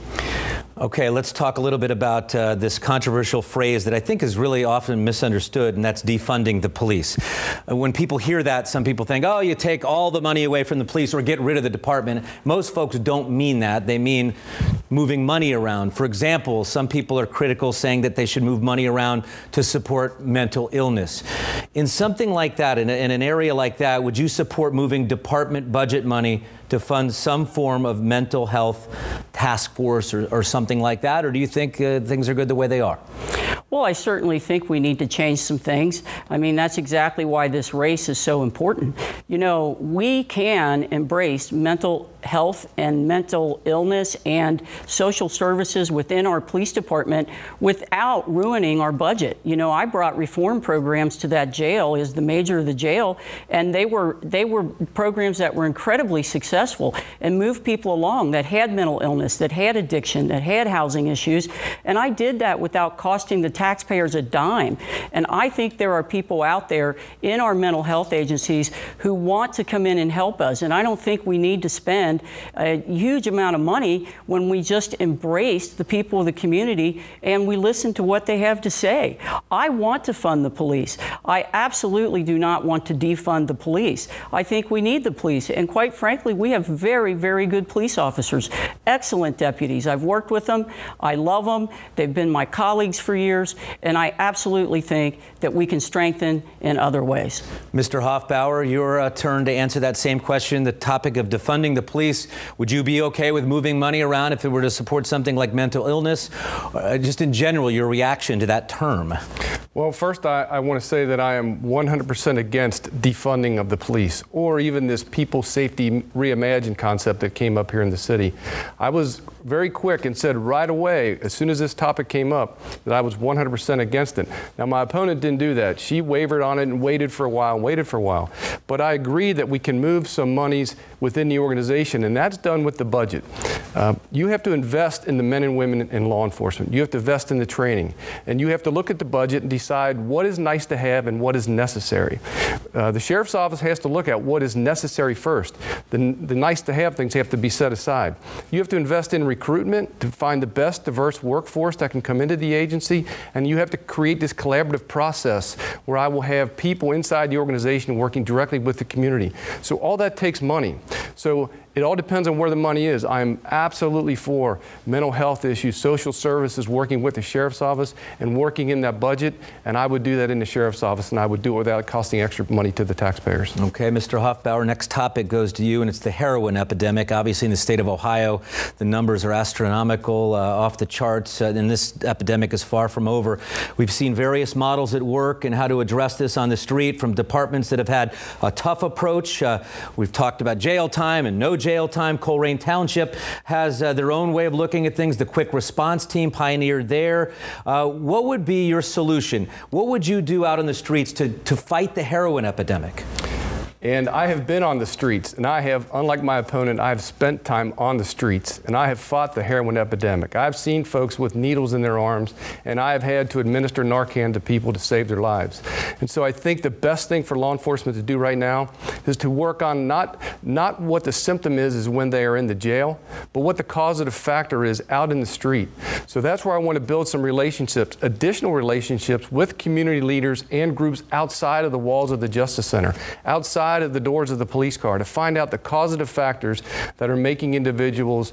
Okay, let's talk a little bit about uh, this controversial phrase that I think is really often misunderstood, and that's defunding the police. Uh, when people hear that, some people think, oh, you take all the money away from the police or get rid of the department. Most folks don't mean that. They mean moving money around. For example, some people are critical, saying that they should move money around to support mental illness. In something like that, in, a, in an area like that, would you support moving department budget money to fund some form of mental health task force or, or something like that? Or do you think uh, things are good the way they are? Well, I certainly think we need to change some things. I mean, that's exactly why this race is so important. You know, we can embrace mental health and mental illness and social services within our police department without ruining our budget. You know, I brought reform programs to that jail as the major of the jail, and they were they were programs that were incredibly successful and moved people along that had mental illness, that had addiction, that had housing issues, and I did that without costing the taxpayers a dime. And I think there are people out there in our mental health agencies who want to come in and help us, and I don't think we need to spend a huge amount of money when we just embrace the people of the community and we listen to what they have to say. I want to fund the police. I absolutely do not want to defund the police. I think we need the police. And quite frankly, we have very, very good police officers, excellent deputies. I've worked with them, I love them, they've been my colleagues for years, and I absolutely think that we can strengthen in other ways. Mr. Hoffbauer, your uh, turn to answer that same question the topic of defunding the police Would you be okay with moving money around if it were to support something like mental illness? Uh, just in general, your reaction to that term. Well, first, I, I want to say that I am 100% against defunding of the police or even this people safety reimagined concept that came up here in the city. I was very quick and said right away, as soon as this topic came up, that I was 100% against it. Now, my opponent didn't do that. She wavered on it and waited for a while and waited for a while. But I agree that we can move some monies within the organization, and that's done with the budget. Uh, you have to invest in the men and women in law enforcement. You have to invest in the training. And you have to look at the budget and decide what is nice to have and what is necessary. Uh, the sheriff's office has to look at what is necessary first. The, the nice to have things have to be set aside. You have to invest in recruitment to find the best diverse workforce that can come into the agency, and you have to create this collaborative process where I will have people inside the organization working directly with the community. So all that takes money. So it all depends on where the money is. I'm absolutely for mental health issues, social services, working with the sheriff's office and working in that budget. And I would do that in the sheriff's office, and I would do it without costing extra money to the taxpayers. Okay, Mr. Hoffbauer, next topic goes to you, and it's the heroin epidemic. Obviously, in the state of Ohio, the numbers are astronomical, uh, off the charts, uh, and this epidemic is far from over. We've seen various models at work and how to address this on the street from departments that have had a tough approach. Uh, we've talked about jail time and no jail time. Colerain Township has uh, their own way of looking at things. The quick response team pioneered there. Uh, what would be your solution? What would you do out on the streets to, to fight the heroin epidemic? And I have been on the streets, and I have, unlike my opponent, I have spent time on the streets, and I have fought the heroin epidemic. I've seen folks with needles in their arms, and I have had to administer Narcan to people to save their lives. And so I think the best thing for law enforcement to do right now is to work on not, not what the symptom is, is when they are in the jail, but what the causative factor is out in the street. So that's where I want to build some relationships, additional relationships with community leaders and groups outside of the walls of the Justice Center, outside of the doors of the police car to find out the causative factors that are making individuals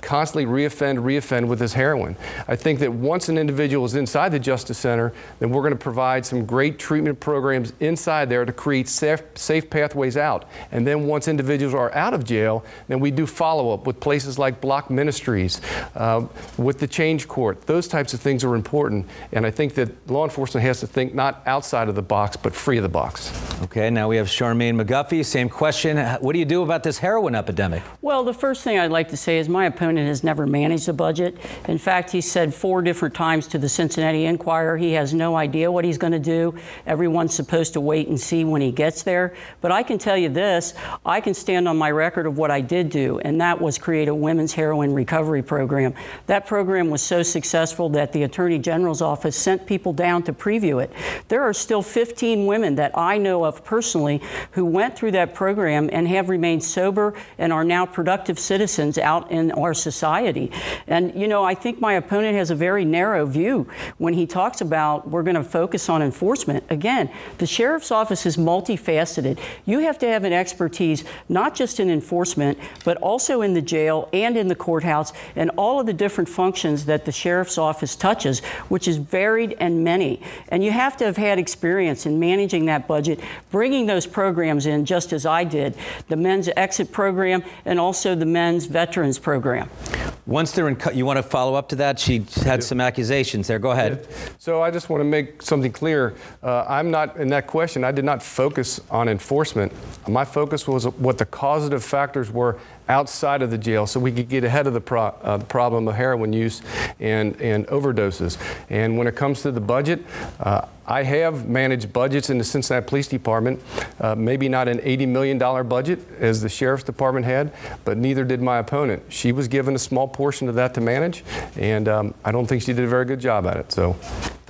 constantly reoffend, reoffend with this heroin. I think that once an individual is inside the Justice Center, then we're going to provide some great treatment programs inside there to create safe, safe pathways out. And then once individuals are out of jail, then we do follow up with places like Bloc Ministries, uh, with the Change Court. Those types of things are important. And I think that law enforcement has to think not outside of the box, but free of the box. Okay, now we have Charmaine McGuffey, same question. What do you do about this heroin epidemic? Well, the first thing I'd like to say is my opponent has never managed a budget. In fact, he said four different times to the Cincinnati Enquirer he has no idea what he's going to do. Everyone's supposed to wait and see when he gets there. But I can tell you this I can stand on my record of what I did do, and that was create a women's heroin recovery program. That program was so successful that the Attorney General's office sent people down to preview it. There are still 15 women that I know of personally who went through that program and have remained sober and are now productive citizens out in our society. And, you know, I think my opponent has a very narrow view when he talks about we're going to focus on enforcement. Again, the sheriff's office is multifaceted. You have to have an expertise not just in enforcement, but also in the jail and in the courthouse and all of the different functions that the sheriff's office touches, which is varied and many. And you have to have had experience in managing that budget, bringing those programs programs in, just as I did the men's exit program and also the men's veterans program. Once they're in, you want to follow up to that? She had some accusations there. Go ahead. So I just want to make something clear. Uh, I'm not in that question. I did not focus on enforcement. My focus was what the causative factors were outside of the jail so we could get ahead of the, pro- uh, the problem of heroin use and, and overdoses. And when it comes to the budget, uh, I have managed budgets in the Cincinnati Police Department, uh, maybe not an $80 million budget as the Sheriff's Department had, but neither did my opponent. She was given a small portion of that to manage, and um, I don't think she did a very good job at it. So,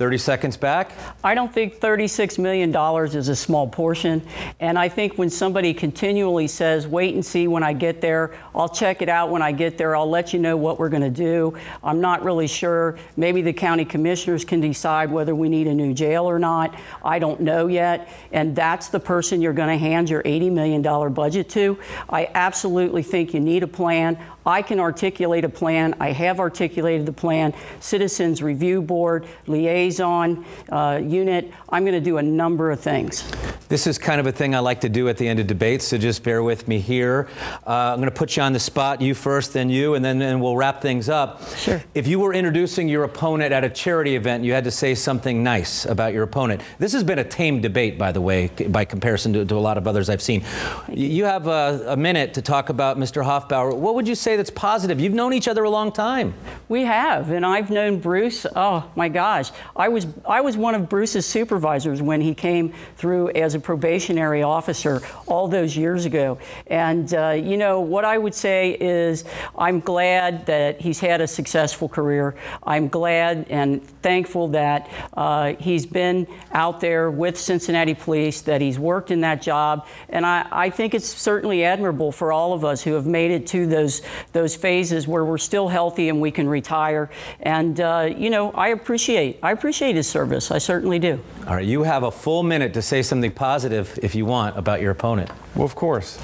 30 seconds back. I don't think $36 million is a small portion. And I think when somebody continually says, wait and see when I get there, I'll check it out when I get there, I'll let you know what we're going to do. I'm not really sure. Maybe the county commissioners can decide whether we need a new jail or not. I don't know yet. And that's the person you're going to hand your $80 million budget to. I absolutely think you need a plan. I can articulate a plan. I have articulated the plan. Citizens Review Board, liaison uh, unit. I'm going to do a number of things. This is kind of a thing I like to do at the end of debates, so just bear with me here. Uh, I'm going to put you on the spot, you first, then you, and then, then we'll wrap things up. Sure. If you were introducing your opponent at a charity event, you had to say something nice about your opponent. This has been a tame debate, by the way, by comparison to, to a lot of others I've seen. You have a, a minute to talk about Mr. Hoffbauer. What would you say that's positive? You've known each other a long time. We have, and I've known Bruce. Oh my gosh, I was I was one of Bruce's supervisors when he came through as a probationary officer all those years ago. And uh, you know what I would say is I'm glad that he's had a successful career. I'm glad and thankful that uh, he's been out there with Cincinnati Police, that he's worked in that job, and I, I think it's certainly admirable for all of us who have made it to those those phases where we're still healthy and we can retire. And uh, you know, I appreciate I appreciate his service. I certainly do. All right, you have a full minute to say something positive if you want about your opponent. Well, of course.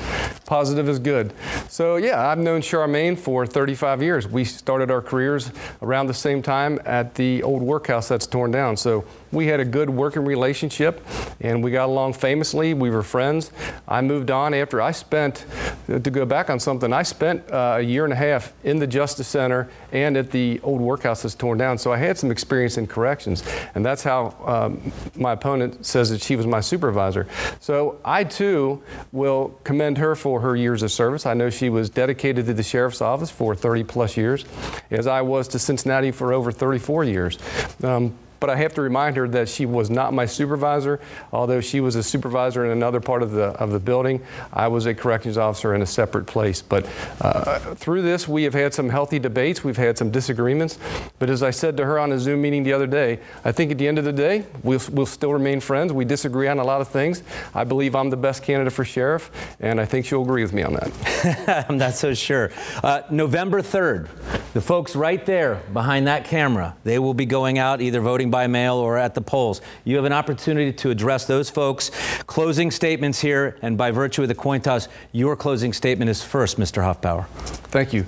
Positive is good. So, yeah, I've known Charmaine for 35 years. We started our careers around the same time at the old workhouse that's torn down. So, we had a good working relationship and we got along famously. We were friends. I moved on after I spent, to go back on something, I spent uh, a year and a half in the Justice Center and at the old workhouse that's torn down. So I had some experience in corrections. And that's how um, my opponent says that she was my supervisor. So I too will commend her for her years of service. I know she was dedicated to the sheriff's office for 30 plus years, as I was to Cincinnati for over 34 years. Um, but I have to remind her that she was not my supervisor. Although she was a supervisor in another part of the of the building, I was a corrections officer in a separate place. But uh, through this, we have had some healthy debates. We've had some disagreements. But as I said to her on a Zoom meeting the other day, I think at the end of the day, we'll, we'll still remain friends. We disagree on a lot of things. I believe I'm the best candidate for sheriff, and I think she'll agree with me on that. I'm not so sure. Uh, November 3rd, the folks right there behind that camera, they will be going out either voting voting by mail or at the polls. You have an opportunity to address those folks. Closing statements here, and by virtue of the coin toss, your closing statement is first, Mr. Hoffbauer. Thank you.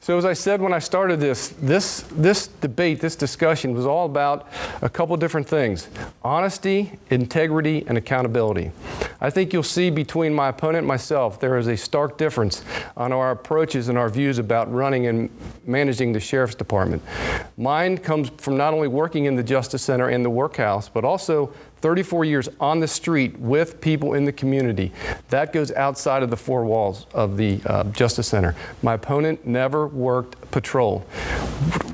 So as I said when I started this, this, this debate, this discussion was all about a couple different things. Honesty, integrity, and accountability. I think you'll see between my opponent and myself, there is a stark difference on our approaches and our views about running and managing the Sheriff's Department. Mine comes from not only working in the Justice Center and the workhouse, but also 34 years on the street with people in the community. That goes outside of the four walls of the uh, Justice Center. My opponent never worked patrol.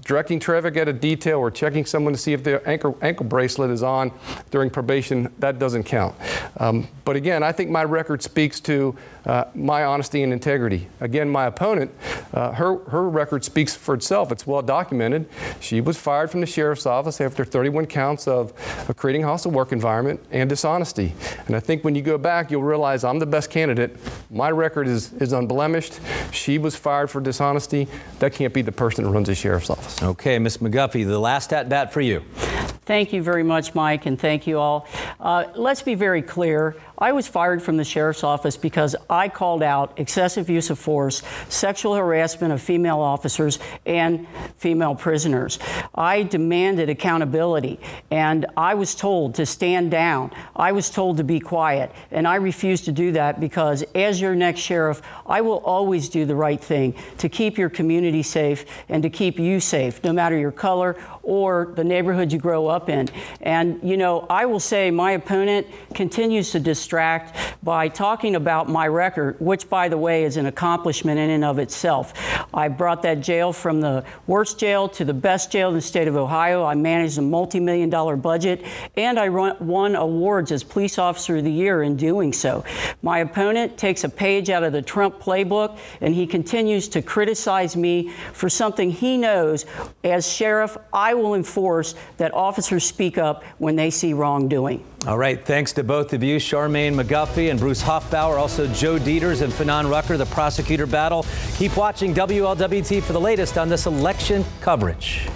Directing traffic at a detail or checking someone to see if their ankle, ankle bracelet is on during probation, that doesn't count. Um, but again, I think my record speaks to uh, my honesty and integrity. Again, my opponent, uh, her, her record speaks for itself. It's well documented. She was fired from the sheriff's office after 31 counts of, of creating hostile work environment and dishonesty. And I think when you go back, you'll realize I'm the best candidate. My record is, is unblemished. She was fired for dishonesty. That can't be the person that runs the sheriff's office. Okay, Ms. McGuffey, the last at bat for you. Thank you very much, Mike, and thank you all. Uh, let's be very clear. I was fired from the sheriff's office because I called out excessive use of force, sexual harassment of female officers, and female prisoners. I demanded accountability, and I was told to stand down. I was told to be quiet, and I refused to do that because, as your next sheriff, I will always do the right thing to keep your community safe and to keep you safe, no matter your color or the neighborhood you grow up in. And, you know, I will say my opponent continues to distract by talking about my record, which, by the way, is an accomplishment in and of itself. I brought that jail from the worst jail to the best jail in the state of Ohio. I managed a multi million dollar budget, and I won awards as Police Officer of the Year in doing so. My opponent takes a page out of the Trump playbook, and he continues to criticize me for something he knows as sheriff I will enforce that officers speak up when they see wrongdoing. All right. Thanks to both of you, Charmaine McGuffey and Bruce Hoffbauer, also Joe Deters and Fanon Rucker, the prosecutor battle. Keep watching WLWT for the latest on this election coverage.